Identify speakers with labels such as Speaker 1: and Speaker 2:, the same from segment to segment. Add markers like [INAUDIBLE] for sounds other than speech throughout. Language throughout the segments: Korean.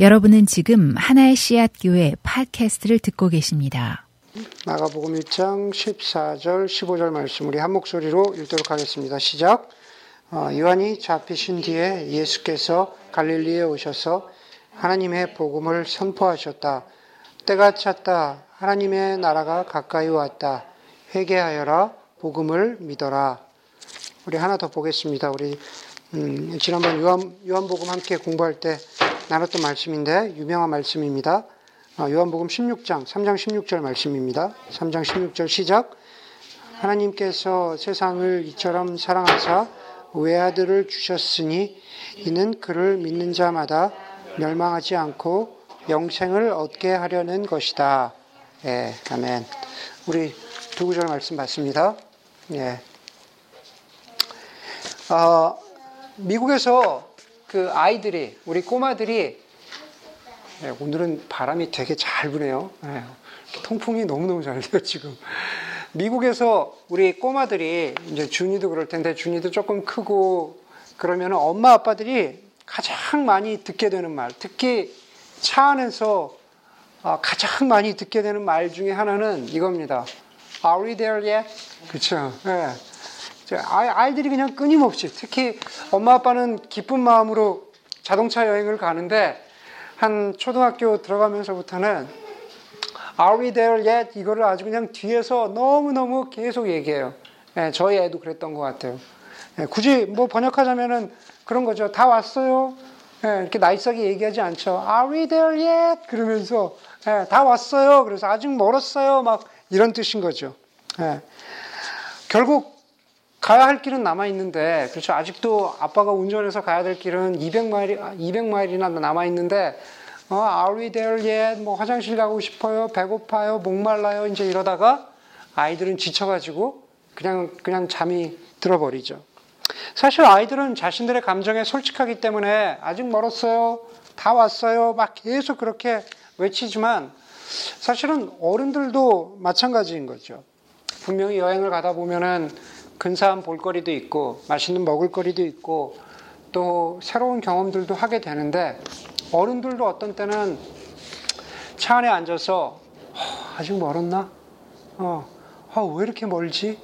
Speaker 1: 여러분은 지금 하나의 씨앗 교회 팟캐스트를 듣고 계십니다.
Speaker 2: 마가복음 1장 14절 15절 말씀 우리 한 목소리로 읽도록 하겠습니다. 시작. 어, 요한이 잡히신 뒤에 예수께서 갈릴리에 오셔서 하나님의 복음을 선포하셨다. 때가 찼다. 하나님의 나라가 가까이 왔다. 회개하여라. 복음을 믿어라. 우리 하나 더 보겠습니다. 우리 음, 지난번 요한, 요한복음 함께 공부할 때 나눴던 말씀인데 유명한 말씀입니다. 어, 요한복음 16장 3장 16절 말씀입니다. 3장 16절 시작. 하나님께서 세상을 이처럼 사랑하사 외아들을 주셨으니 이는 그를 믿는 자마다 멸망하지 않고 영생을 얻게 하려는 것이다. 예, 아멘. 우리 두 구절 말씀 받습니다. 예. 어, 미국에서 그 아이들이 우리 꼬마들이 네, 오늘은 바람이 되게 잘 부네요. 네, 통풍이 너무너무 잘 돼요, 지금. 미국에서 우리 꼬마들이 이제 준이도 그럴 텐데 준이도 조금 크고 그러면 엄마 아빠들이 가장 많이 듣게 되는 말, 특히 차 안에서 아, 가장 많이 듣게 되는 말 중에 하나는 이겁니다. Are we there yet? 그쵸. 네. 아이 들이 그냥 끊임없이 특히 엄마 아빠는 기쁜 마음으로 자동차 여행을 가는데 한 초등학교 들어가면서부터는 Are we there yet? 이거를 아주 그냥 뒤에서 너무너무 계속 얘기해요. 예, 저희 애도 그랬던 것 같아요. 예, 굳이 뭐 번역하자면은 그런 거죠. 다 왔어요. 예, 이렇게 나이스하게 얘기하지 않죠. Are we there yet? 그러면서 예, 다 왔어요. 그래서 아직 멀었어요. 막 이런 뜻인 거죠. 예. 결국 가야 할 길은 남아 있는데, 그렇죠. 아직도 아빠가 운전해서 가야 될 길은 200마일, 200마일이나 남아 있는데, 어, are we there yet? 뭐 화장실 가고 싶어요? 배고파요? 목말라요? 이제 이러다가 아이들은 지쳐가지고 그냥, 그냥 잠이 들어버리죠. 사실 아이들은 자신들의 감정에 솔직하기 때문에 아직 멀었어요. 다 왔어요. 막 계속 그렇게 외치지만 사실은 어른들도 마찬가지인 거죠. 분명히 여행을 가다 보면은 근사한 볼거리도 있고 맛있는 먹을거리도 있고 또 새로운 경험들도 하게 되는데 어른들도 어떤 때는 차 안에 앉아서 아직 멀었나? 어, 어, 왜 이렇게 멀지?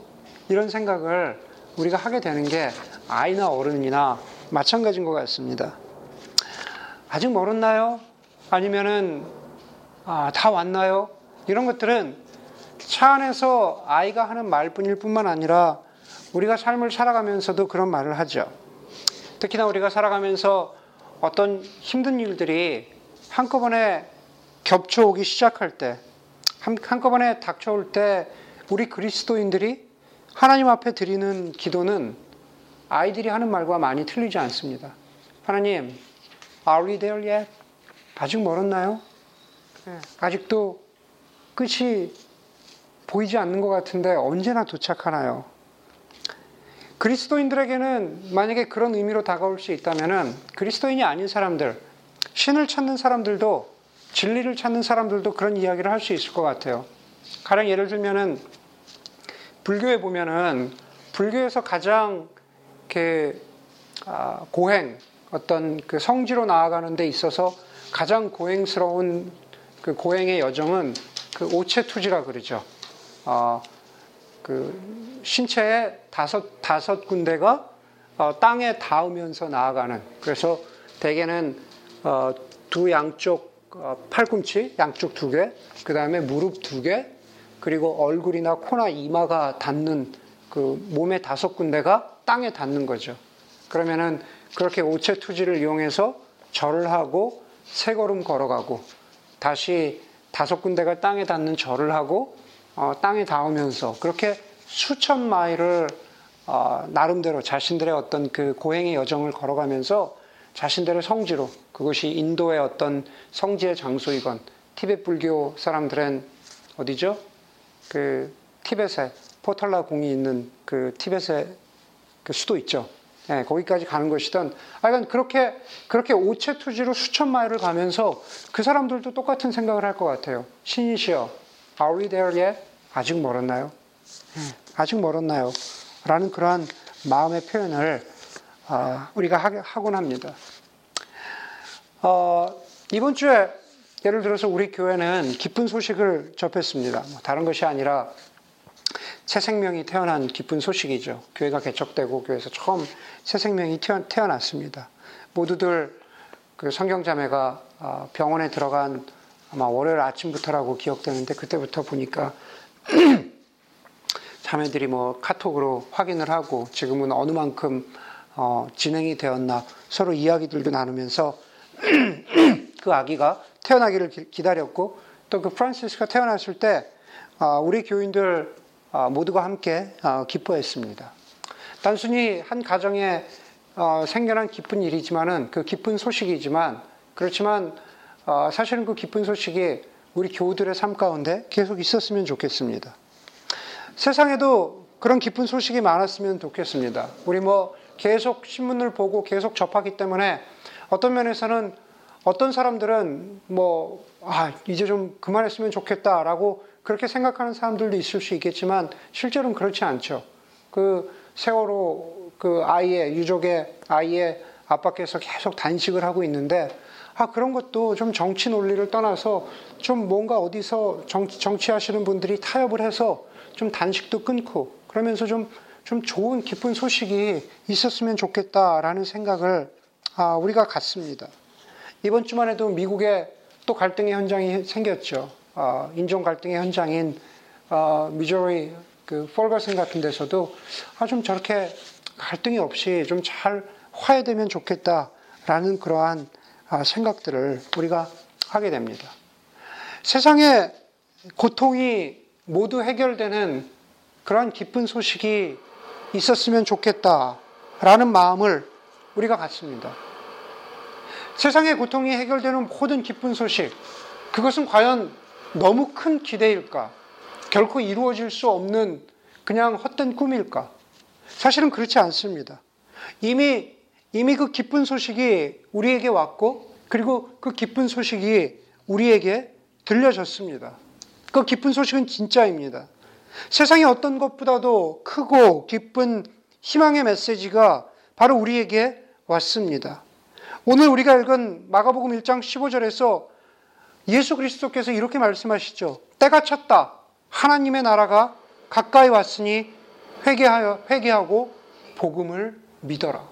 Speaker 2: 이런 생각을 우리가 하게 되는 게 아이나 어른이나 마찬가지인 것 같습니다. 아직 멀었나요? 아니면은 아, 다 왔나요? 이런 것들은 차 안에서 아이가 하는 말뿐일 뿐만 아니라 우리가 삶을 살아가면서도 그런 말을 하죠. 특히나 우리가 살아가면서 어떤 힘든 일들이 한꺼번에 겹쳐오기 시작할 때, 한꺼번에 닥쳐올 때 우리 그리스도인들이 하나님 앞에 드리는 기도는 아이들이 하는 말과 많이 틀리지 않습니다. 하나님, are we there yet? 아직 멀었나요? 네, 아직도 끝이 보이지 않는 것 같은데 언제나 도착하나요? 그리스도인들에게는 만약에 그런 의미로 다가올 수 있다면 그리스도인이 아닌 사람들, 신을 찾는 사람들도 진리를 찾는 사람들도 그런 이야기를 할 수 있을 것 같아요. 가령 예를 들면은 불교에 보면은 불교에서 가장 그 고행 어떤 그 성지로 나아가는 데 있어서 가장 고행스러운 그 고행의 여정은 그 오체투지라 그러죠. 어, 그 신체의 다섯 다섯 군데가 어, 땅에 닿으면서 나아가는 그래서 대개는 어, 두 양쪽 어, 팔꿈치 양쪽 두 개, 그 다음에 무릎 두 개, 그리고 얼굴이나 코나 이마가 닿는 그 몸의 다섯 군데가 땅에 닿는 거죠. 그러면은 그렇게 오체 투지를 이용해서 절을 하고 세 걸음 걸어가고 다시 다섯 군데가 땅에 닿는 절을 하고 어, 땅에 닿으면서 그렇게 수천 마일을 어, 나름대로 자신들의 어떤 그 고행의 여정을 걸어가면서 자신들의 성지로 그것이 인도의 어떤 성지의 장소이건 티베트 불교 사람들은 어디죠? 그 티벳에 포탈라 공이 있는 그 티벳의 그 수도 있죠. 네, 거기까지 가는 것이든, 하여간 그렇게, 그렇게 오체 투지로 수천 마일을 가면서 그 사람들도 똑같은 생각을 할 것 같아요. 신이시여, are we there yet? 아직 멀었나요? 네, 아직 멀었나요? 라는 그러한 마음의 표현을 어, 우리가 하곤 합니다. 어, 이번 주에 예를 들어서 우리 교회는 기쁜 소식을 접했습니다. 뭐 다른 것이 아니라 새 생명이 태어난 기쁜 소식이죠. 교회가 개척되고 교회에서 처음 새 생명이 태어났습니다. 모두들 그 성경자매가 아, 병원에 들어간 아마 월요일 아침부터라고 기억되는데 그때부터 보니까 [CLEARS THROAT] 자매들이 뭐 카톡으로 확인을 하고 지금은 어느 만큼 어, 진행이 되었나 서로 이야기들도 나누면서 [CLEARS THROAT] 그 아기가 태어나기를 기 다렸고 또 그 프란시스가 태어났을 때 아, 우리 교인들 아, 모두가 함께 아, 기뻐했습니다. 단순히 한 가정에 어, 생겨난 기쁜 일이지만은 그 기쁜 소식이지만 그렇지만 어, 사실은 그 기쁜 소식이 우리 교우들의 삶 가운데 계속 있었으면 좋겠습니다. 세상에도 그런 기쁜 소식이 많았으면 좋겠습니다. 우리 뭐 계속 신문을 보고 계속 접하기 때문에 어떤 면에서는 어떤 사람들은 뭐, 아, 이제 좀 그만했으면 좋겠다라고 그렇게 생각하는 사람들도 있을 수 있겠지만 실제로는 그렇지 않죠. 그 세월호 그 아이의, 유족의 아이의 아빠께서 계속 단식을 하고 있는데 아, 그런 것도 좀 정치 논리를 떠나서 좀 뭔가 어디서 정치, 정치하시는 분들이 타협을 해서 좀 단식도 끊고 그러면서 좀, 좀 좋은 기쁜 소식이 있었으면 좋겠다라는 생각을 아, 우리가 갖습니다. 이번 주만 해도 미국에 또 갈등의 현장이 생겼죠. 어, 인종 갈등의 현장인 어, 미조리 그 폴거슨 같은 데서도 아, 좀 저렇게 갈등이 없이 좀 잘 화해되면 좋겠다라는 그러한 아, 생각들을 우리가 하게 됩니다. 세상에 고통이 모두 해결되는 그러한 기쁜 소식이 있었으면 좋겠다라는 마음을 우리가 갖습니다. 세상의 고통이 해결되는 모든 기쁜 소식, 그것은 과연 너무 큰 기대일까? 결코 이루어질 수 없는 그냥 헛된 꿈일까? 사실은 그렇지 않습니다. 이미, 이미 그 기쁜 소식이 우리에게 왔고, 그리고 그 기쁜 소식이 우리에게 들려졌습니다. 그 기쁜 소식은 진짜입니다. 세상의 어떤 것보다도 크고 기쁜 희망의 메시지가 바로 우리에게 왔습니다. 오늘 우리가 읽은 마가복음 1장 15절에서 예수 그리스도께서 이렇게 말씀하시죠. 때가 찼다. 하나님의 나라가 가까이 왔으니 회개하여 회개하고 복음을 믿어라.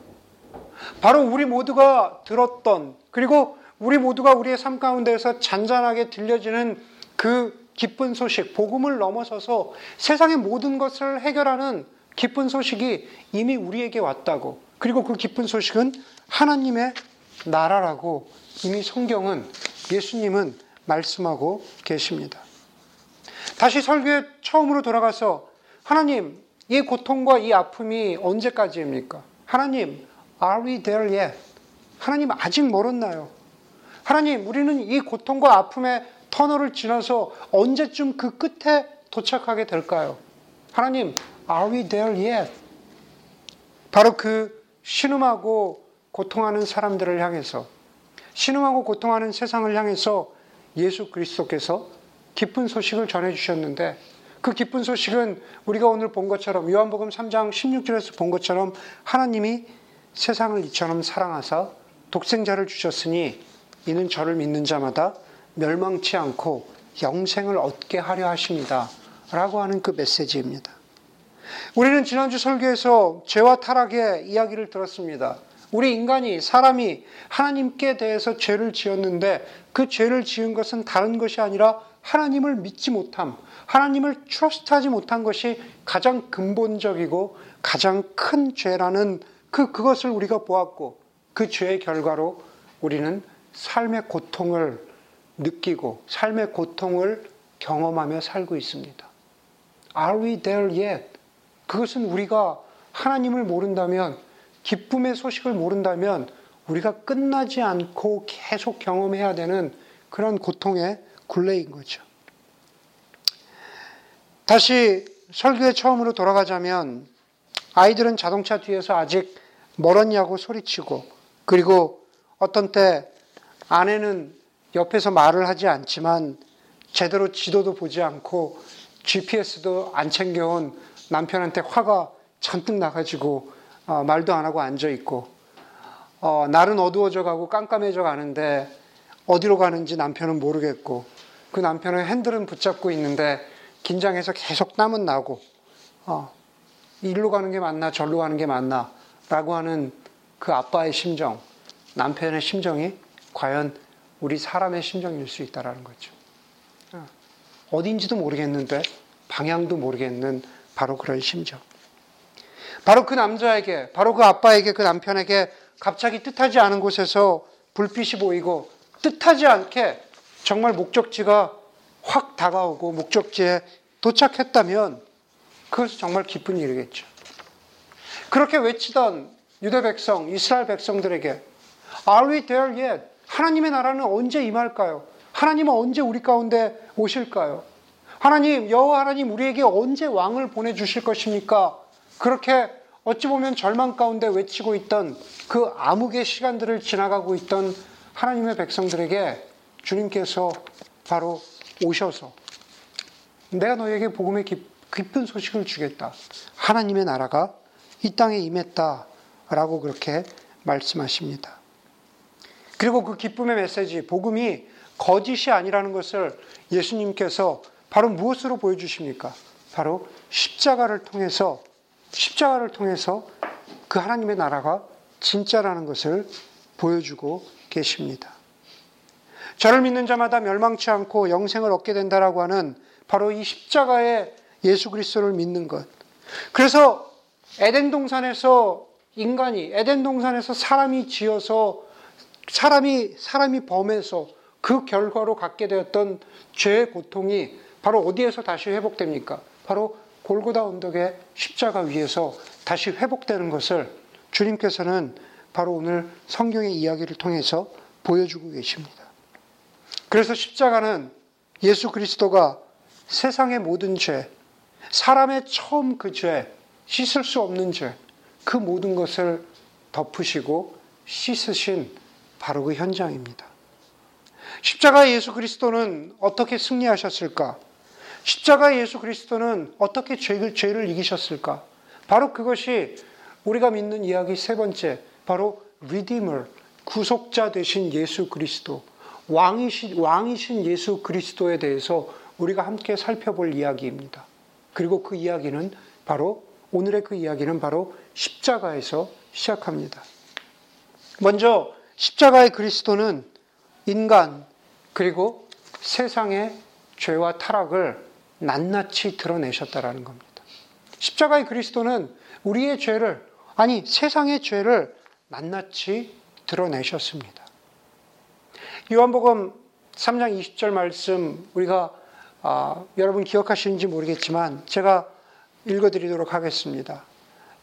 Speaker 2: 바로 우리 모두가 들었던 그리고 우리 모두가 우리의 삶 가운데에서 잔잔하게 들려지는 그 기쁜 소식, 복음을 넘어서서 세상의 모든 것을 해결하는 기쁜 소식이 이미 우리에게 왔다고. 그리고 그 기쁜 소식은 하나님의 나라라고 이미 성경은 예수님은 말씀하고 계십니다. 다시 설교에 처음으로 돌아가서 하나님, 이 고통과 이 아픔이 언제까지입니까? 하나님, are we there yet? 하나님 아직 멀었나요? 하나님, 우리는 이 고통과 아픔의 터널을 지나서 언제쯤 그 끝에 도착하게 될까요? 하나님, are we there yet? 바로 그 신음하고 고통하는 사람들을 향해서 신음하고 고통하는 세상을 향해서 예수 그리스도께서 기쁜 소식을 전해 주셨는데 그 기쁜 소식은 우리가 오늘 본 것처럼 요한복음 3장 16절에서 본 것처럼 하나님이 세상을 이처럼 사랑하사 독생자를 주셨으니 이는 저를 믿는 자마다 멸망치 않고 영생을 얻게 하려 하십니다. 라고 하는 그 메시지입니다. 우리는 지난주 설교에서 죄와 타락의 이야기를 들었습니다. 우리 인간이, 사람이 하나님께 대해서 죄를 지었는데 그 죄를 지은 것은 다른 것이 아니라 하나님을 믿지 못함, 하나님을 트러스트하지 못한 것이 가장 근본적이고 가장 큰 죄라는 그, 그것을 우리가 보았고 그 죄의 결과로 우리는 삶의 고통을 느끼고 삶의 고통을 경험하며 살고 있습니다. Are we there yet? 그것은 우리가 하나님을 모른다면 기쁨의 소식을 모른다면 우리가 끝나지 않고 계속 경험해야 되는 그런 고통의 굴레인 거죠. 다시 설교의 처음으로 돌아가자면 아이들은 자동차 뒤에서 아직 멀었냐고 소리치고 그리고 어떤 때 아내는 옆에서 말을 하지 않지만 제대로 지도도 보지 않고 GPS도 안 챙겨온 남편한테 화가 잔뜩 나가지고 어, 말도 안 하고 앉아 있고 어, 날은 어두워져 가고 깜깜해져 가는데 어디로 가는지 남편은 모르겠고 그 남편은 핸들은 붙잡고 있는데 긴장해서 계속 땀은 나고 어, 일로 가는 게 맞나 절로 가는 게 맞나 라고 하는 그 아빠의 심정 남편의 심정이 과연 우리 사람의 심정일 수 있다라는 거죠. 어, 어딘지도 모르겠는데 방향도 모르겠는 바로 그런 심정. 바로 그 남자에게, 바로 그 아빠에게, 그 남편에게 갑자기 뜻하지 않은 곳에서 불빛이 보이고 뜻하지 않게 정말 목적지가 확 다가오고 목적지에 도착했다면 그것은 정말 기쁜 일이겠죠. 그렇게 외치던 유대 백성, 이스라엘 백성들에게 Are we there yet? 하나님의 나라는 언제 임할까요? 하나님은 언제 우리 가운데 오실까요? 하나님, 여호와 하나님 우리에게 언제 왕을 보내 주실 것입니까? 그렇게 어찌 보면 절망 가운데 외치고 있던 그 암흑의 시간들을 지나가고 있던 하나님의 백성들에게 주님께서 바로 오셔서 내가 너에게 복음의 깊은 소식을 주겠다. 하나님의 나라가 이 땅에 임했다. 라고 그렇게 말씀하십니다. 그리고 그 기쁨의 메시지, 복음이 거짓이 아니라는 것을 예수님께서 바로 무엇으로 보여주십니까? 바로 십자가를 통해서 십자가를 통해서 그 하나님의 나라가 진짜라는 것을 보여주고 계십니다. 저를 믿는 자마다 멸망치 않고 영생을 얻게 된다라고 하는 바로 이 십자가의 예수 그리스도를 믿는 것. 그래서 에덴 동산에서 인간이 에덴 동산에서 사람이 지어서 사람이 사람이 범해서 그 결과로 갖게 되었던 죄의 고통이 바로 어디에서 다시 회복됩니까? 바로 골고다 언덕의 십자가 위에서 다시 회복되는 것을 주님께서는 바로 오늘 성경의 이야기를 통해서 보여주고 계십니다. 그래서 십자가는 예수 그리스도가 세상의 모든 죄, 사람의 처음 그 죄, 씻을 수 없는 죄, 그 모든 것을 덮으시고 씻으신 바로 그 현장입니다. 십자가 예수 그리스도는 어떻게 승리하셨을까? 십자가 예수 그리스도는 어떻게 죄를, 죄를 이기셨을까? 바로 그것이 우리가 믿는 이야기 세 번째, 바로 리디머, 구속자 되신 예수 그리스도, 왕이신, 왕이신 예수 그리스도에 대해서 우리가 함께 살펴볼 이야기입니다. 그리고 그 이야기는 바로, 오늘의 그 이야기는 바로 십자가에서 시작합니다. 먼저, 십자가의 그리스도는 인간, 그리고 세상의 죄와 타락을 낱낱이 드러내셨다라는 겁니다. 십자가의 그리스도는 우리의 죄를 아니 세상의 죄를 낱낱이 드러내셨습니다. 요한복음 3장 20절 말씀 우리가 아, 여러분 기억하시는지 모르겠지만 제가 읽어드리도록 하겠습니다.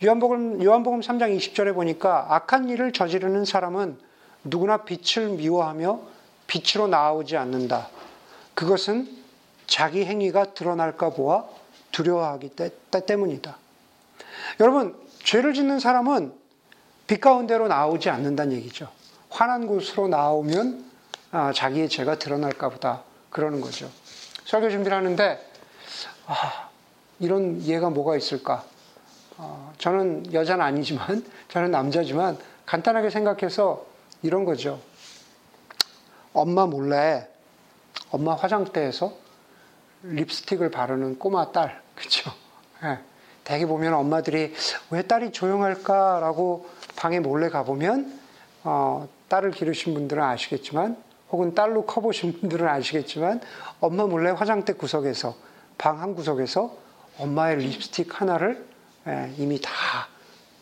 Speaker 2: 요한복음, 요한복음 3장 20절에 보니까 악한 일을 저지르는 사람은 누구나 빛을 미워하며 빛으로 나오지 않는다. 그것은 자기 행위가 드러날까 보아 두려워하기 때문이다. 여러분, 죄를 짓는 사람은 빛 가운데로 나오지 않는다는 얘기죠. 환한 곳으로 나오면 아, 자기의 죄가 드러날까 보다 그러는 거죠. 설교 준비를 하는데 아, 이런 예가 뭐가 있을까? 어, 저는 여자는 아니지만 [LAUGHS] 저는 남자지만 간단하게 생각해서 이런 거죠. 엄마 몰래 엄마 화장대에서 립스틱을 바르는 꼬마 딸, 그쵸? 예. 대개 보면 엄마들이 왜 딸이 조용할까라고 방에 몰래 가보면, 어, 딸을 기르신 분들은 아시겠지만, 혹은 딸로 커보신 [LAUGHS] 분들은 아시겠지만, 엄마 몰래 화장대 구석에서, 방 한 구석에서 엄마의 립스틱 하나를 예, 이미 다,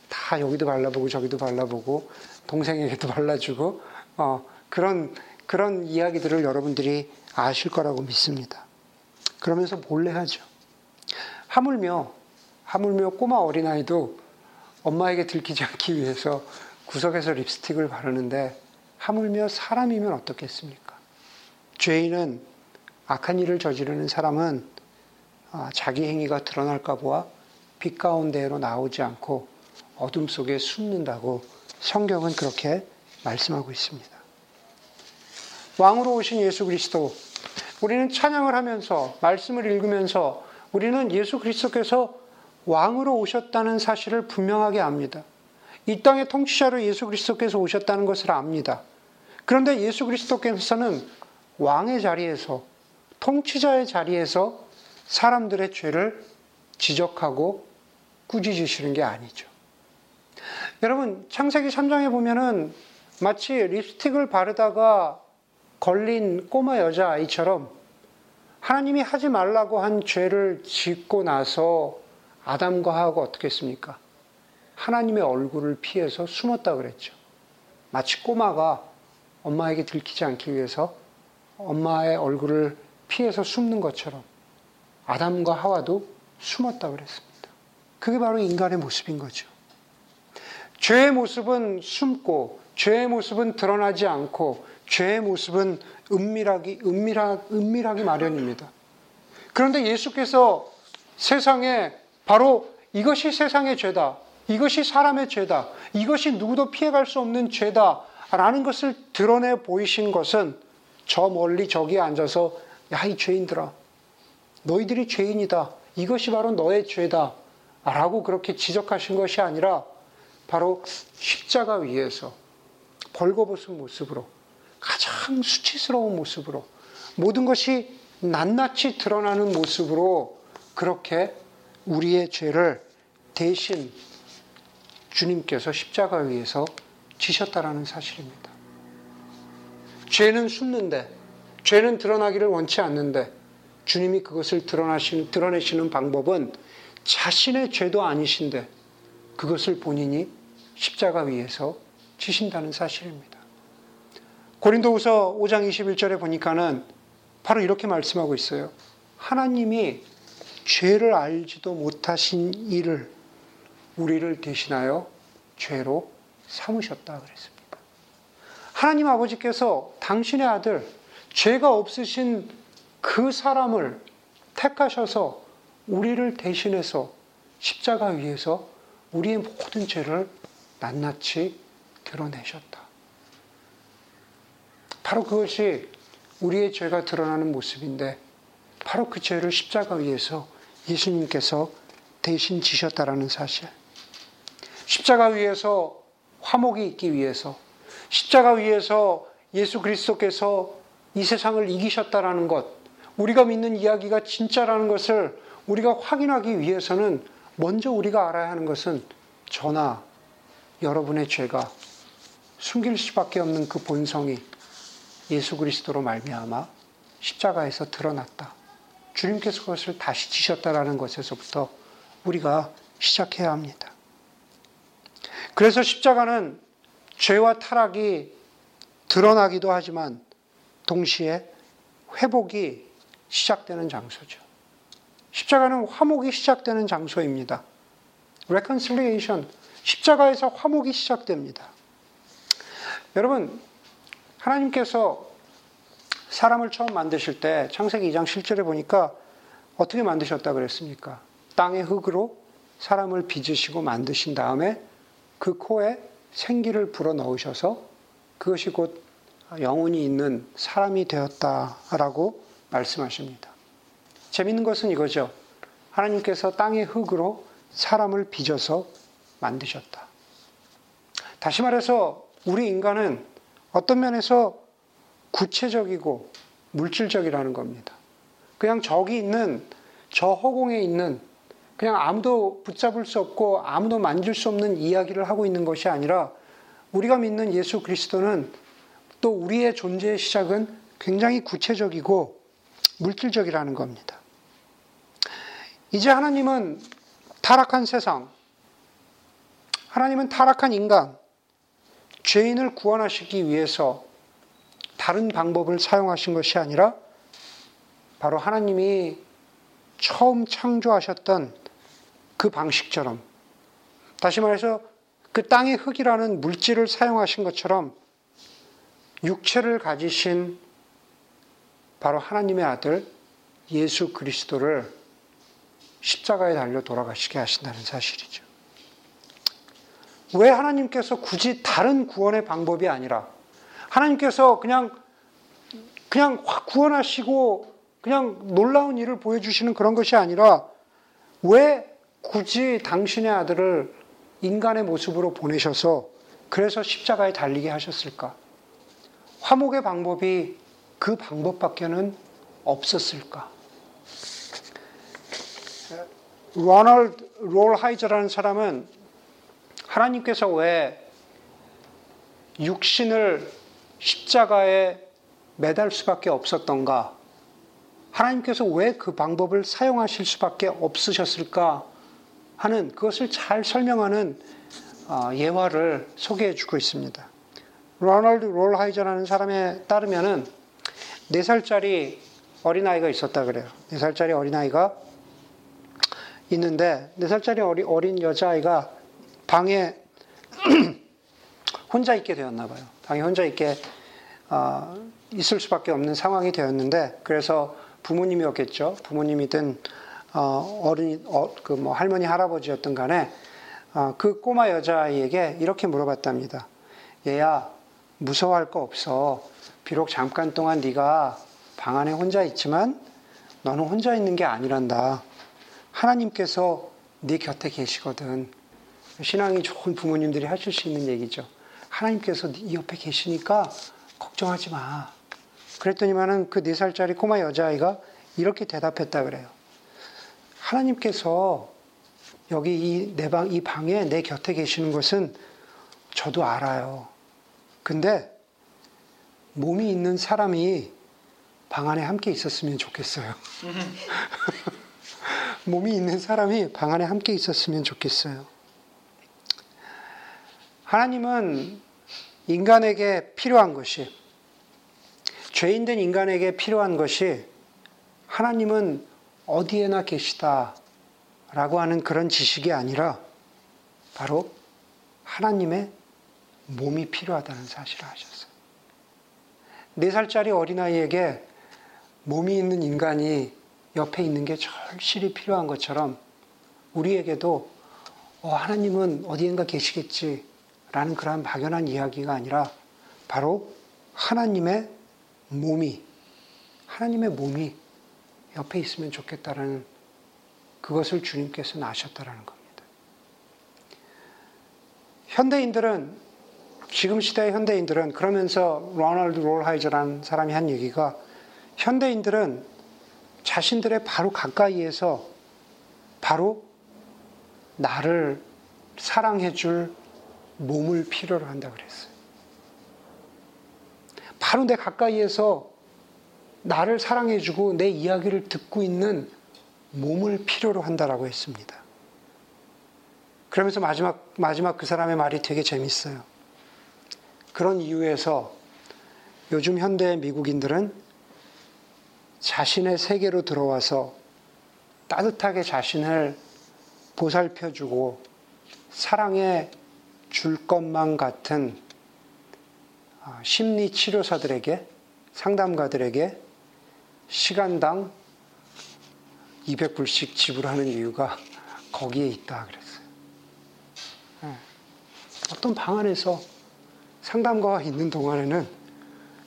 Speaker 2: 다 여기도 발라보고 저기도 발라보고, 동생에게도 [LAUGHS] 발라주고, 어, 그런, 그런 이야기들을 여러분들이 아실 거라고 믿습니다. 그러면서 몰래 하죠. 하물며, 하물며 꼬마 어린아이도 엄마에게 들키지 않기 위해서 구석에서 립스틱을 바르는데 하물며 사람이면 어떻겠습니까? 죄인은 악한 일을 저지르는 사람은 아, 자기 행위가 드러날까 보아 빛 가운데로 나오지 않고 어둠 속에 숨는다고 성경은 그렇게 말씀하고 있습니다. 왕으로 오신 예수 그리스도 우리는 찬양을 하면서 말씀을 읽으면서 우리는 예수 그리스도께서 왕으로 오셨다는 사실을 분명하게 압니다. 이 땅의 통치자로 예수 그리스도께서 오셨다는 것을 압니다. 그런데 예수 그리스도께서는 왕의 자리에서 통치자의 자리에서 사람들의 죄를 지적하고 꾸짖으시는 게 아니죠. 여러분, 창세기 3장에 보면은 마치 립스틱을 바르다가 걸린 꼬마 여자아이처럼 하나님이 하지 말라고 한 죄를 짓고 나서 아담과 하고 어떻게 했습니까? 하나님의 얼굴을 피해서 숨었다 그랬죠. 마치 꼬마가 엄마에게 들키지 않기 위해서 엄마의 얼굴을 피해서 숨는 것처럼 아담과 하와도 숨었다 그랬습니다. 그게 바로 인간의 모습인 거죠. 죄의 모습은 숨고, 죄의 모습은 드러나지 않고, 죄의 모습은 은밀하기, 은밀하, 은밀하기 마련입니다. 그런데 예수께서 세상에 바로 이것이 세상의 죄다. 이것이 사람의 죄다. 이것이 누구도 피해갈 수 없는 죄다. 라는 것을 드러내 보이신 것은 저 멀리 저기 앉아서 야, 이 죄인들아. 너희들이 죄인이다. 이것이 바로 너의 죄다. 라고 그렇게 지적하신 것이 아니라 바로 십자가 위에서 벌거벗은 모습으로 가장 수치스러운 모습으로 모든 것이 낱낱이 드러나는 모습으로 그렇게 우리의 죄를 대신 주님께서 십자가 위에서 지셨다라는 사실입니다. 죄는 숨는데, 죄는 드러나기를 원치 않는데, 주님이 그것을 드러내시는 방법은 자신의 죄도 아니신데, 그것을 본인이 십자가 위에서 지신다는 사실입니다. 고린도후서 5장 21절에 보니까는 바로 이렇게 말씀하고 있어요. 하나님이 죄를 알지도 못하신 이를 우리를 대신하여 죄로 삼으셨다 그랬습니다. 하나님 아버지께서 당신의 아들 죄가 없으신 그 사람을 택하셔서 우리를 대신해서 십자가 위에서 우리의 모든 죄를 낱낱이 드러내셨다. 바로 그것이 우리의 죄가 드러나는 모습인데 바로 그 죄를 십자가 위에서 예수님께서 대신 지셨다라는 사실. 십자가 위에서 화목이 있기 위해서 십자가 위에서 예수 그리스도께서 이 세상을 이기셨다라는 것, 우리가 믿는 이야기가 진짜라는 것을 우리가 확인하기 위해서는 먼저 우리가 알아야 하는 것은 저나 여러분의 죄가 숨길 수밖에 없는 그 본성이 예수 그리스도로 말미암아 십자가에서 드러났다. 주님께서 그것을 다시 지셨다라는 것에서부터 우리가 시작해야 합니다. 그래서 십자가는 죄와 타락이 드러나기도 하지만 동시에 회복이 시작되는 장소죠. 십자가는 화목이 시작되는 장소입니다. reconciliation, 십자가에서 화목이 시작됩니다. 여러분, 하나님께서 사람을 처음 만드실 때 창세기 2장 7절에 보니까 어떻게 만드셨다 그랬습니까? 땅의 흙으로 사람을 빚으시고 만드신 다음에 그 코에 생기를 불어 넣으셔서 그것이 곧 영혼이 있는 사람이 되었다라고 말씀하십니다. 재밌는 것은 이거죠. 하나님께서 땅의 흙으로 사람을 빚어서 만드셨다. 다시 말해서 우리 인간은 어떤 면에서 구체적이고 물질적이라는 겁니다. 그냥 저기 있는 저 허공에 있는 그냥 아무도 붙잡을 수 없고 아무도 만질 수 없는 이야기를 하고 있는 것이 아니라 우리가 믿는 예수 그리스도는 또 우리의 존재의 시작은 굉장히 구체적이고 물질적이라는 겁니다. 이제 하나님은 타락한 세상, 하나님은 타락한 인간, 죄인을 구원하시기 위해서 다른 방법을 사용하신 것이 아니라 바로 하나님이 처음 창조하셨던 그 방식처럼 다시 말해서 그 땅의 흙이라는 물질을 사용하신 것처럼 육체를 가지신 바로 하나님의 아들 예수 그리스도를 십자가에 달려 돌아가시게 하신다는 사실이죠. 왜 하나님께서 굳이 다른 구원의 방법이 아니라 하나님께서 그냥 그냥 확 구원하시고 그냥 놀라운 일을 보여주시는 그런 것이 아니라 왜 굳이 당신의 아들을 인간의 모습으로 보내셔서 그래서 십자가에 달리게 하셨을까? 화목의 방법이 그 방법밖에는 없었을까? 로널드 롤 하이저라는 사람은 하나님께서 왜 육신을 십자가에 매달 수밖에 없었던가? 하나님께서 왜 그 방법을 사용하실 수밖에 없으셨을까? 하는 그것을 잘 설명하는 어, 예화를 소개해 주고 있습니다. 로널드 롤하이저라는 사람에 따르면은 4살짜리 어린아이가 있었다 그래요. 4살짜리 어린아이가 있는데 4살짜리 어리, 어린 여자아이가 방에 [CLEARS THROAT] 혼자 있게 되었나 봐요. 방에 혼자 있게 어, 있을 수밖에 없는 상황이 되었는데 그래서 부모님이었겠죠. 부모님이든 어, 어른 어, 그뭐 할머니 할아버지였던 간에 어, 그 꼬마 여자아이에게 이렇게 물어봤답니다. 얘야 무서워할 거 없어. 비록 잠깐 동안 네가 방 안에 혼자 있지만 너는 혼자 있는 게 아니란다. 하나님께서 네 곁에 계시거든. 신앙이 좋은 부모님들이 하실 수 있는 얘기죠. 하나님께서 네 옆에 계시니까 걱정하지 마. 그랬더니만은 그 네 살짜리 꼬마 여자아이가 이렇게 대답했다 그래요. 하나님께서 여기 이 내 방, 이 방에 내 곁에 계시는 것은 저도 알아요. 근데 몸이 있는 사람이 방 안에 함께 있었으면 좋겠어요. [LAUGHS] 몸이 있는 사람이 방 안에 함께 있었으면 좋겠어요. 하나님은 인간에게 필요한 것이, 죄인된 인간에게 필요한 것이 하나님은 어디에나 계시다 라고 하는 그런 지식이 아니라 바로 하나님의 몸이 필요하다는 사실을 하셨어요. 네 살짜리 어린아이에게 몸이 있는 인간이 옆에 있는 게 절실히 필요한 것처럼 우리에게도 어, 하나님은 어디엔가 계시겠지 라는 그러한 막연한 이야기가 아니라 바로 하나님의 몸이, 하나님의 몸이 옆에 있으면 좋겠다라는 그것을 주님께서는 아셨다라는 겁니다. 현대인들은 지금 시대의 현대인들은 그러면서 로널드 롤하이저라는 사람이 한 얘기가 현대인들은 자신들의 바로 가까이에서 바로 나를 사랑해 줄 몸을 필요로 한다 그랬어요. 바로 내 가까이에서 나를 사랑해 주고 내 이야기를 듣고 있는 몸을 필요로 한다라고 했습니다. 그러면서 마지막 마지막 그 사람의 말이 되게 재밌어요. 그런 이유에서 요즘 현대 미국인들은 자신의 세계로 들어와서 따뜻하게 자신을 보살펴주고 사랑해 줄 것만 같은 아, 심리 치료사들에게 상담가들에게 시간당 200불씩 지불하는 이유가 거기에 있다 그랬어요. 예. 어떤 방 안에서 상담가가 있는 동안에는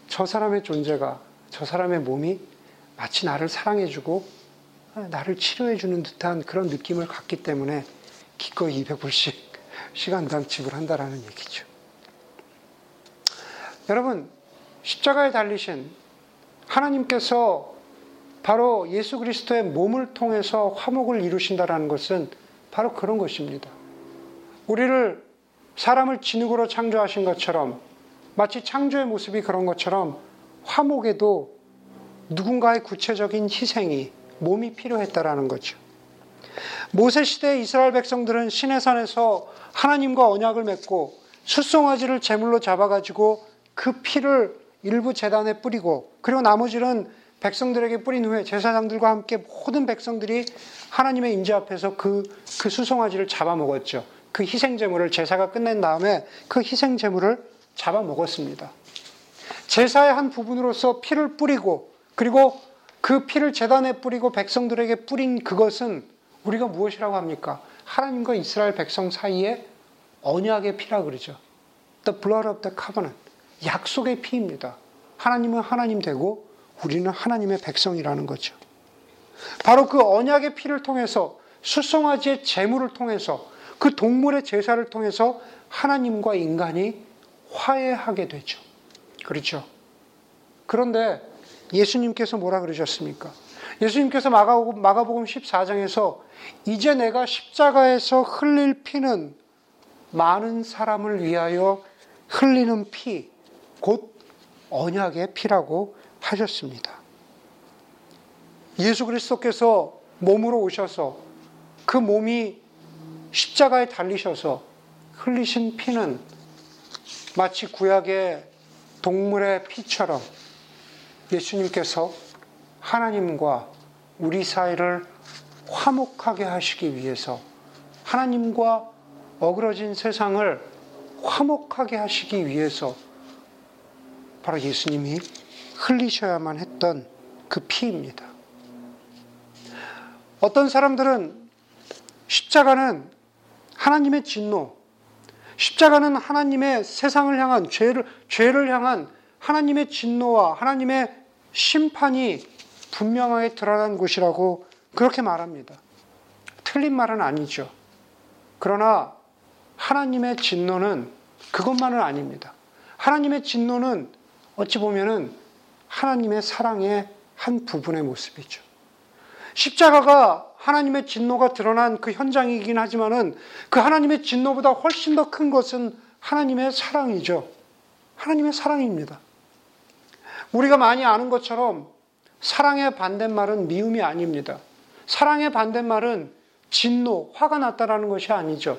Speaker 2: 저 사람의 존재가 저 사람의 몸이 마치 나를 사랑해주고 나를 치료해주는 듯한 그런 느낌을 갖기 때문에 기꺼이 200불씩 시간당 지불한다라는 얘기죠. 여러분, 십자가에 달리신 하나님께서 바로 예수 그리스도의 몸을 통해서 화목을 이루신다라는 것은 바로 그런 것입니다. 우리를 사람을 진흙으로 창조하신 것처럼 마치 창조의 모습이 그런 것처럼 화목에도 누군가의 구체적인 희생이 몸이 필요했다라는 거죠. 모세 시대 이스라엘 백성들은 시내산에서 하나님과 언약을 맺고 숫송아지를 제물로 잡아가지고 그 피를 일부 재단에 뿌리고 그리고 나머지는 백성들에게 뿌린 후에 제사장들과 함께 모든 백성들이 하나님의 인재 앞에서 그, 그 수송아지를 잡아먹었죠. 그 희생제물을 제사가 끝낸 다음에 그 희생제물을 잡아먹었습니다. 제사의 한 부분으로서 피를 뿌리고 그리고 그 피를 재단에 뿌리고 백성들에게 뿌린 그것은 우리가 무엇이라고 합니까? 하나님과 이스라엘 백성 사이에 언약의 피라 그러죠. The blood of the covenant. 약속의 피입니다. 하나님은 하나님 되고 우리는 하나님의 백성이라는 거죠. 바로 그 언약의 피를 통해서 수송아지의 제물을 통해서 그 동물의 제사를 통해서 하나님과 인간이 화해하게 되죠. 그렇죠. 그런데 예수님께서 뭐라 그러셨습니까? 예수님께서 마가복음 14장에서 이제 내가 십자가에서 흘릴 피는 많은 사람을 위하여 흘리는 피, 곧 언약의 피라고 하셨습니다. 예수 그리스도께서 몸으로 오셔서 그 몸이 십자가에 달리셔서 흘리신 피는 마치 구약의 동물의 피처럼 예수님께서 하나님과 우리 사이를 화목하게 하시기 위해서 하나님과 어그러진 세상을 화목하게 하시기 위해서 바로 예수님이 흘리셔야만 했던 그 피입니다. 어떤 사람들은 십자가는 하나님의 진노, 십자가는 하나님의 세상을 향한 죄를, 죄를 향한 하나님의 진노와 하나님의 심판이 분명하게 드러난 곳이라고 그렇게 말합니다. 틀린 말은 아니죠. 그러나 하나님의 진노는 그것만은 아닙니다. 하나님의 진노는 어찌 보면은 하나님의 사랑의 한 부분의 모습이죠. 십자가가 하나님의 진노가 드러난 그 현장이긴 하지만은 그 하나님의 진노보다 훨씬 더 큰 것은 하나님의 사랑이죠. 하나님의 사랑입니다. 우리가 많이 아는 것처럼 사랑의 반대말은 미움이 아닙니다. 사랑의 반대말은 진노, 화가 났다라는 것이 아니죠.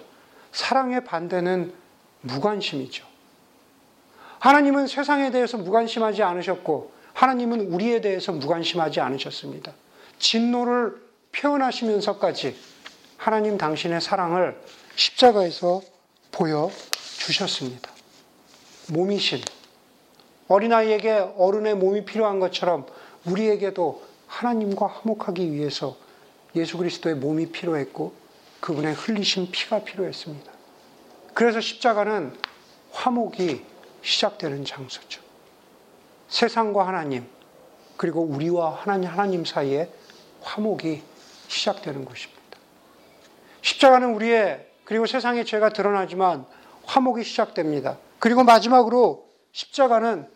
Speaker 2: 사랑의 반대는 무관심이죠. 하나님은 세상에 대해서 무관심하지 않으셨고, 하나님은 우리에 대해서 무관심하지 않으셨습니다. 진노를 표현하시면서까지 하나님 당신의 사랑을 십자가에서 보여주셨습니다. 몸이신, 어린아이에게 어른의 몸이 필요한 것처럼 우리에게도 하나님과 화목하기 위해서 예수 그리스도의 몸이 필요했고 그분의 흘리신 피가 필요했습니다. 그래서 십자가는 화목이 시작되는 장소죠. 세상과 하나님, 그리고 우리와 하나님, 하나님 사이에 화목이 시작되는 것입니다. 십자가는 우리의, 그리고 세상의 죄가 드러나지만 화목이 시작됩니다. 그리고 마지막으로 십자가는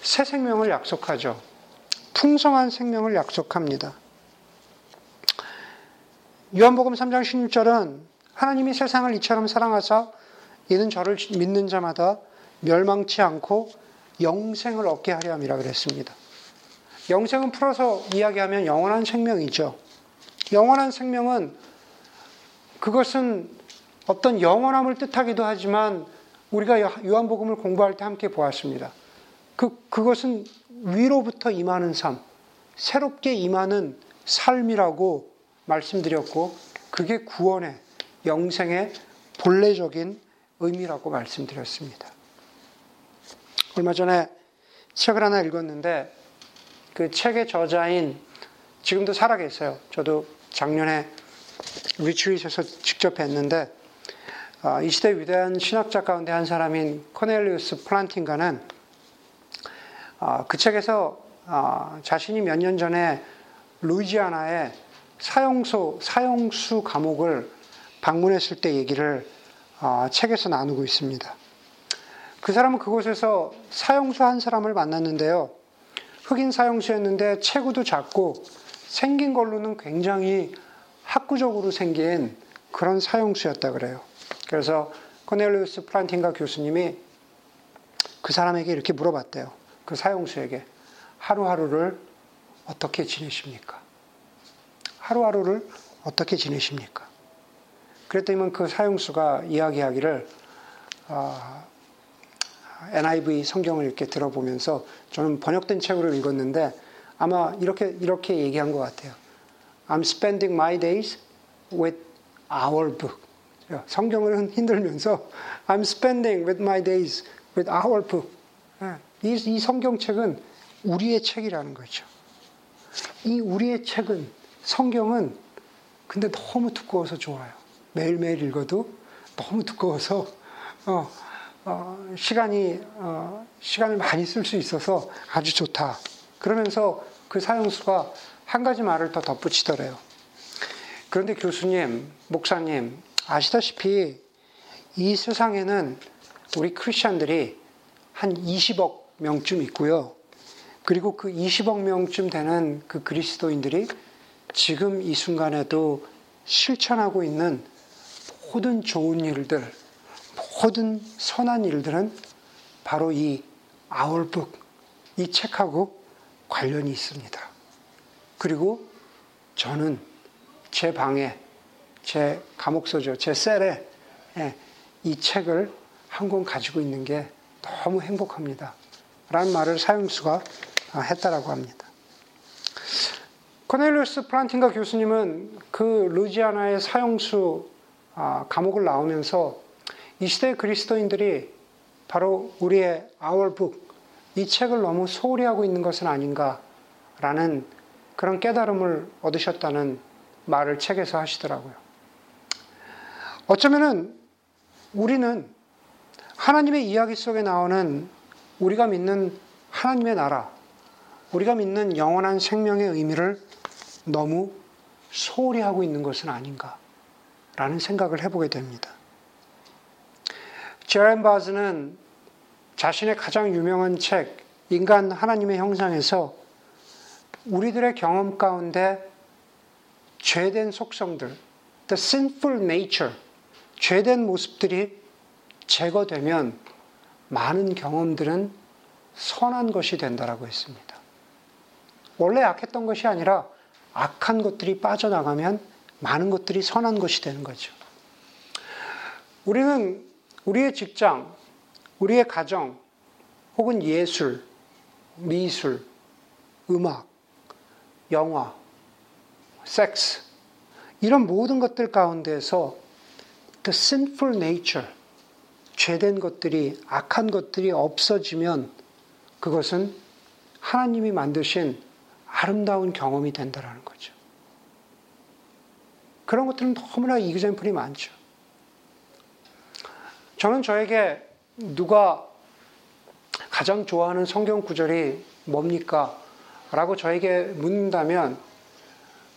Speaker 2: 새 생명을 약속하죠. 풍성한 생명을 약속합니다. 요한복음 3장 16절은 하나님이 세상을 이처럼 사랑하사 이는 저를 믿는 자마다 멸망치 않고 영생을 얻게 하려 함이라 그랬습니다. 영생은 풀어서 이야기하면 영원한 생명이죠. 영원한 생명은 그것은 어떤 영원함을 뜻하기도 하지만 우리가 요한복음을 공부할 때 함께 보았습니다. 그, 그것은 위로부터 임하는 삶, 새롭게 임하는 삶이라고 말씀드렸고, 그게 구원의, 영생의 본래적인 의미라고 말씀드렸습니다. 얼마 전에 책을 하나 읽었는데, 그 책의 저자인, 지금도 살아계세요. 저도 작년에 리트릿에서 직접 뵀는데, 아, 이 시대 위대한 신학자 가운데 한 사람인 코넬리우스 플란팅가는 아, 그 책에서 아, 자신이 몇 년 전에 루이지아나의 사형소, 사형수 감옥을 방문했을 때 얘기를 책에서 나누고 있습니다. 그 사람은 그곳에서 사형수 한 사람을 만났는데요. 흑인 사형수였는데 체구도 작고 생긴 걸로는 굉장히 학구적으로 생긴 그런 사형수였다 그래요. 그래서 코넬리우스 플란팅가 교수님이 그 사람에게 이렇게 물어봤대요. 그 사용수에게 하루하루를 어떻게 지내십니까? 하루하루를 어떻게 지내십니까? 그랬더니 그 사용수가 이야기하기를 어, 아, NIV 성경을 이렇게 들어보면서 저는 번역된 책으로 읽었는데 아마 이렇게 이렇게 얘기한 것 같아요. I'm spending my days with our book. 성경을 흔들면서 I'm spending with my days with our book. 예, 이, 이 성경책은 우리의 책이라는 거죠. 이 우리의 책은 성경은 근데 너무 두꺼워서 좋아요. 매일매일 읽어도 너무 두꺼워서 어, 어, 시간이 어, 시간을 많이 쓸 수 있어서 아주 좋다. 그러면서 그 사용수가 한 가지 말을 더 덧붙이더래요. 그런데 교수님, 목사님, 아시다시피 이 세상에는 우리 크리스천들이 한 20억 명쯤 있고요. 그리고 그 20억 명쯤 되는 그 그리스도인들이 지금 이 순간에도 실천하고 있는 모든 좋은 일들, 모든 선한 일들은 바로 이 아울북, 이 책하고 관련이 있습니다. 그리고 저는 제 방에, 제 감옥소죠, 제 셀에 예, 이 책을 한 권 가지고 있는 게 너무 행복합니다. 라는 말을 사용수가 했다라고 합니다. 코넬리우스 프란틴가 교수님은 그 루지아나의 사형수 아, 감옥을 나오면서 이 시대 그리스도인들이 바로 우리의 Our 이 책을 너무 소홀히 하고 있는 것은 아닌가라는 그런 깨달음을 얻으셨다는 말을 책에서 하시더라고요. 어쩌면은 우리는 하나님의 이야기 속에 나오는 우리가 믿는 하나님의 나라, 우리가 믿는 영원한 생명의 의미를 너무 소홀히 하고 있는 것은 아닌가라는 생각을 해보게 됩니다. 제렌 바즈는 자신의 가장 유명한 책, 인간 하나님의 형상에서 우리들의 경험 가운데 죄된 속성들, the sinful nature, 죄된 모습들이 제거되면 많은 경험들은 선한 것이 된다라고 했습니다. 원래 악했던 것이 아니라 악한 것들이 빠져나가면 많은 것들이 선한 것이 되는 거죠. 우리는 우리의 직장, 우리의 가정, 혹은 예술, 미술, 음악, 영화, 섹스, 이런 모든 것들 가운데서 the sinful nature, 죄된 것들이, 악한 것들이 없어지면 그것은 하나님이 만드신 아름다운 경험이 된다라는 거죠. 그런 것들은 너무나 이그젠플이 많죠. 저는 저에게 누가 가장 좋아하는 성경 구절이 뭡니까? 라고 저에게 묻는다면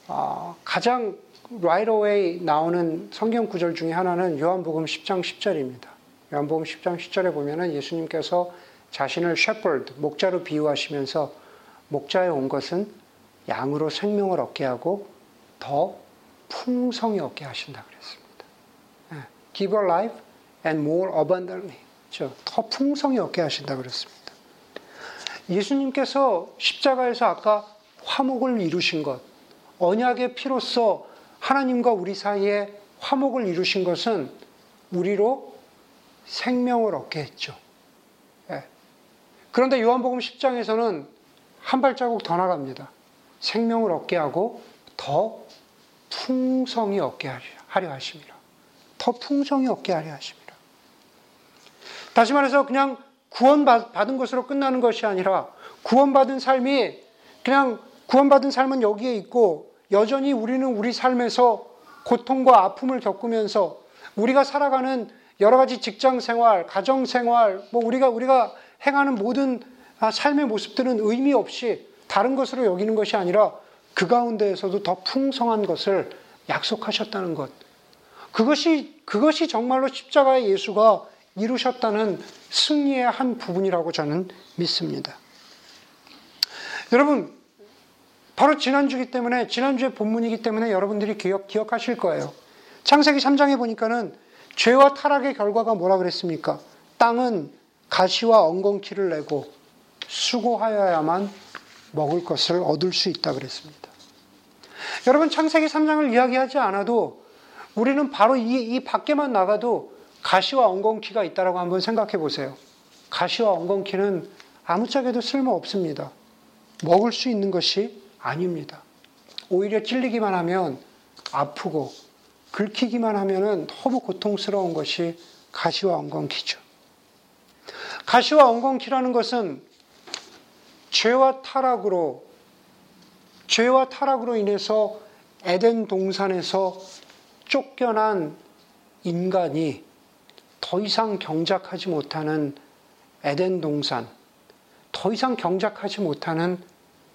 Speaker 2: 어, 가장 right away 나오는 성경 구절 중에 하나는 요한복음 10장 10절입니다. 요한복음 10장 10절에 보면은 예수님께서 자신을 shepherd, 목자로 비유하시면서 목자에 온 것은 양으로 생명을 얻게 하고 더 풍성히 얻게 하신다 그랬습니다. 예, Give a life and more abundantly. 더 풍성히 얻게 하신다 그랬습니다. 예수님께서 십자가에서 아까 화목을 이루신 것, 언약의 피로써 하나님과 우리 사이에 화목을 이루신 것은 우리로 생명을 얻게 했죠. 예. 그런데 요한복음 10장에서는 한 발자국 더 나갑니다. 생명을 얻게 하고 더 풍성히 얻게 하려 하십니다. 더 풍성히 얻게 하려 하십니다. 다시 말해서 그냥 구원받은 것으로 끝나는 것이 아니라 구원받은 삶이 그냥 구원받은 삶은 여기에 있고 여전히 우리는 우리 삶에서 고통과 아픔을 겪으면서 우리가 살아가는 여러 가지 직장 생활, 가정 생활, 뭐 우리가 우리가 행하는 모든 삶의 모습들은 의미 없이 다른 것으로 여기는 것이 아니라 그 가운데에서도 더 풍성한 것을 약속하셨다는 것. 그것이 그것이 정말로 십자가의 예수가 이루셨다는 승리의 한 부분이라고 저는 믿습니다. 여러분, 바로 지난주기 때문에, 지난주의 본문이기 때문에 여러분들이 기억, 기억하실 거예요. 창세기 3장에 보니까는 죄와 타락의 결과가 뭐라 그랬습니까? 땅은 가시와 엉겅퀴를 내고 수고하여야만 먹을 것을 얻을 수 있다 그랬습니다. 여러분, 창세기 3장을 이야기하지 않아도 우리는 바로 이, 이 밖에만 나가도 가시와 엉겅퀴가 있다라고 한번 생각해 보세요. 가시와 엉겅퀴는 아무짝에도 쓸모 없습니다. 먹을 수 있는 것이 아닙니다. 오히려 찔리기만 하면 아프고 긁히기만 하면은 너무 고통스러운 것이 가시와 엉겅퀴죠. 가시와 엉겅퀴라는 것은 죄와 타락으로 죄와 타락으로 인해서 에덴 동산에서 쫓겨난 인간이 더 이상 경작하지 못하는 에덴 동산, 더 이상 경작하지 못하는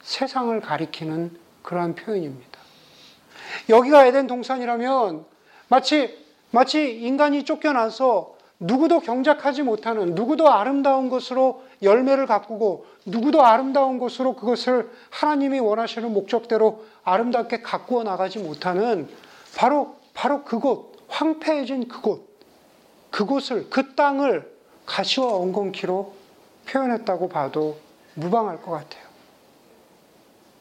Speaker 2: 세상을 가리키는 그러한 표현입니다. 여기가 에덴 동산이라면 마치 마치 인간이 쫓겨나서 누구도 경작하지 못하는 누구도 아름다운 것으로 열매를 가꾸고 누구도 아름다운 것으로 그것을 하나님이 원하시는 목적대로 아름답게 가꾸어 나가지 못하는 바로 바로 그곳 황폐해진 그곳 그곳을 그 땅을 가시와 엉겅퀴로 표현했다고 봐도 무방할 것 같아요.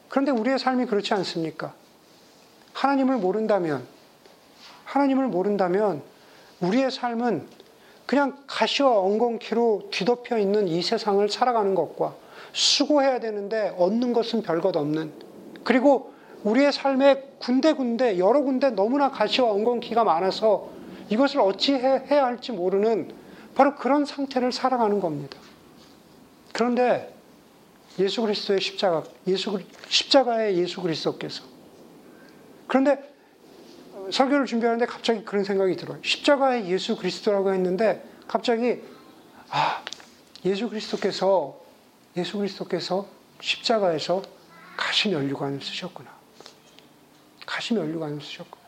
Speaker 2: 그런데 우리의 삶이 그렇지 않습니까? 하나님을 모른다면 하나님을 모른다면 우리의 삶은 그냥 가시와 엉겅퀴로 뒤덮여 있는 이 세상을 살아가는 것과 수고해야 되는데 얻는 것은 별것 없는 그리고 우리의 삶에 군데군데 여러 군데 너무나 가시와 엉겅퀴가 많아서 이것을 어찌 해야 할지 모르는 바로 그런 상태를 살아가는 겁니다. 그런데 예수 그리스도의 십자가, 예수 십자가의 예수 그리스도께서 그런데 설교를 준비하는데 갑자기 그런 생각이 들어요. 십자가의 예수 그리스도라고 했는데 갑자기 아 예수 그리스도께서 예수 그리스도께서 십자가에서 가시 면류관을 쓰셨구나. 가시 면류관을 쓰셨구나.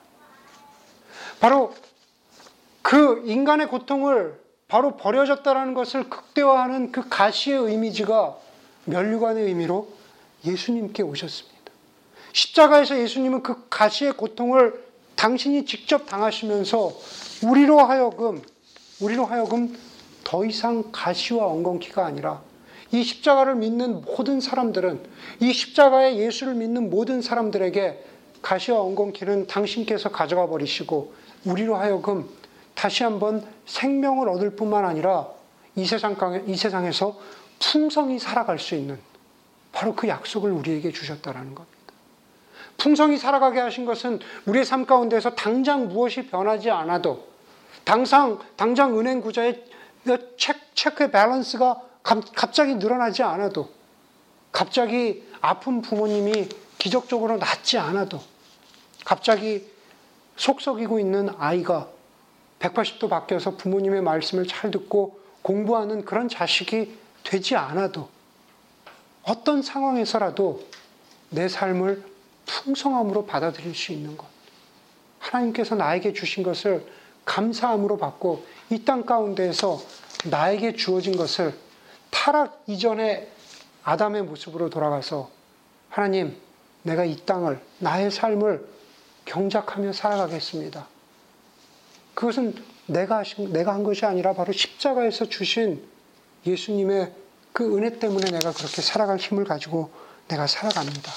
Speaker 2: 바로 그 인간의 고통을 바로 버려졌다라는 것을 극대화하는 그 가시의 이미지가 면류관의 의미로 예수님께 오셨습니다. 십자가에서 예수님은 그 가시의 고통을 당신이 직접 당하시면서 우리로 하여금 우리로 하여금 더 이상 가시와 엉겅퀴가 아니라 이 십자가를 믿는 모든 사람들은 이 십자가의 예수를 믿는 모든 사람들에게 가시와 엉겅퀴는 당신께서 가져가 버리시고 우리로 하여금 다시 한번 생명을 얻을 뿐만 아니라 이 세상 이 세상에서 풍성히 살아갈 수 있는 바로 그 약속을 우리에게 주셨다라는 겁니다. 풍성히 살아가게 하신 것은 우리의 삶 가운데서 당장 무엇이 변하지 않아도 당장 당장 은행 구자의 체크의 밸런스가 갑자기 늘어나지 않아도 갑자기 아픈 부모님이 기적적으로 낫지 않아도 갑자기 속썩이고 있는 아이가 180도 바뀌어서 부모님의 말씀을 잘 듣고 공부하는 그런 자식이 되지 않아도 어떤 상황에서라도 내 삶을 풍성함으로 받아들일 수 있는 것. 하나님께서 나에게 주신 것을 감사함으로 받고 이 땅 가운데에서 나에게 주어진 것을 타락 이전의 아담의 모습으로 돌아가서 하나님, 내가 이 땅을, 나의 삶을 경작하며 살아가겠습니다. 그것은 내가 하신, 내가 한 것이 아니라 바로 십자가에서 주신 예수님의 그 은혜 때문에 내가 그렇게 살아갈 힘을 가지고 내가 살아갑니다.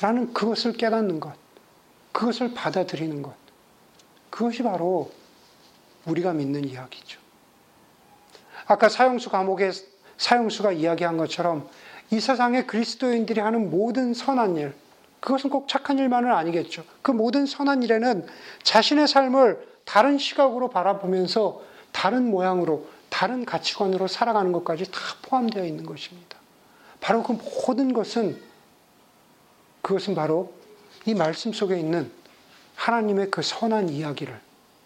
Speaker 2: 라는 그것을 깨닫는 것, 그것을 받아들이는 것, 그것이 바로 우리가 믿는 이야기죠. 아까 사형수 감옥에 사형수가 이야기한 것처럼 이 세상에 그리스도인들이 하는 모든 선한 일, 그것은 꼭 착한 일만은 아니겠죠. 그 모든 선한 일에는 자신의 삶을 다른 시각으로 바라보면서 다른 모양으로, 다른 가치관으로 살아가는 것까지 다 포함되어 있는 것입니다. 바로 그 모든 것은, 그것은 바로 이 말씀 속에 있는 하나님의 그 선한 이야기를,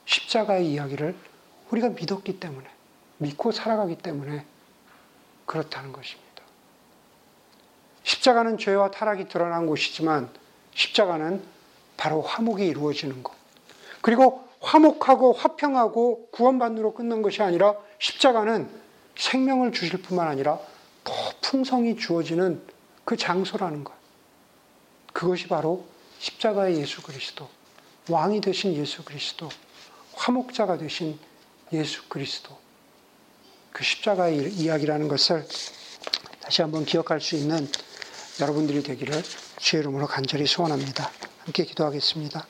Speaker 2: 십자가의 이야기를 우리가 믿었기 때문에, 믿고 살아가기 때문에 그렇다는 것입니다. 십자가는 죄와 타락이 드러난 곳이지만 십자가는 바로 화목이 이루어지는 것. 그리고 화목하고 화평하고 구원받으로 끝난 것이 아니라 십자가는 생명을 주실 뿐만 아니라 더 풍성히 주어지는 그 장소라는 것. 그것이 바로 십자가의 예수 그리스도, 왕이 되신 예수 그리스도, 화목자가 되신 예수 그리스도. 그 십자가의 이야기라는 것을 다시 한번 기억할 수 있는 여러분들이 되기를 주의 이름으로 간절히 소원합니다. 함께 기도하겠습니다.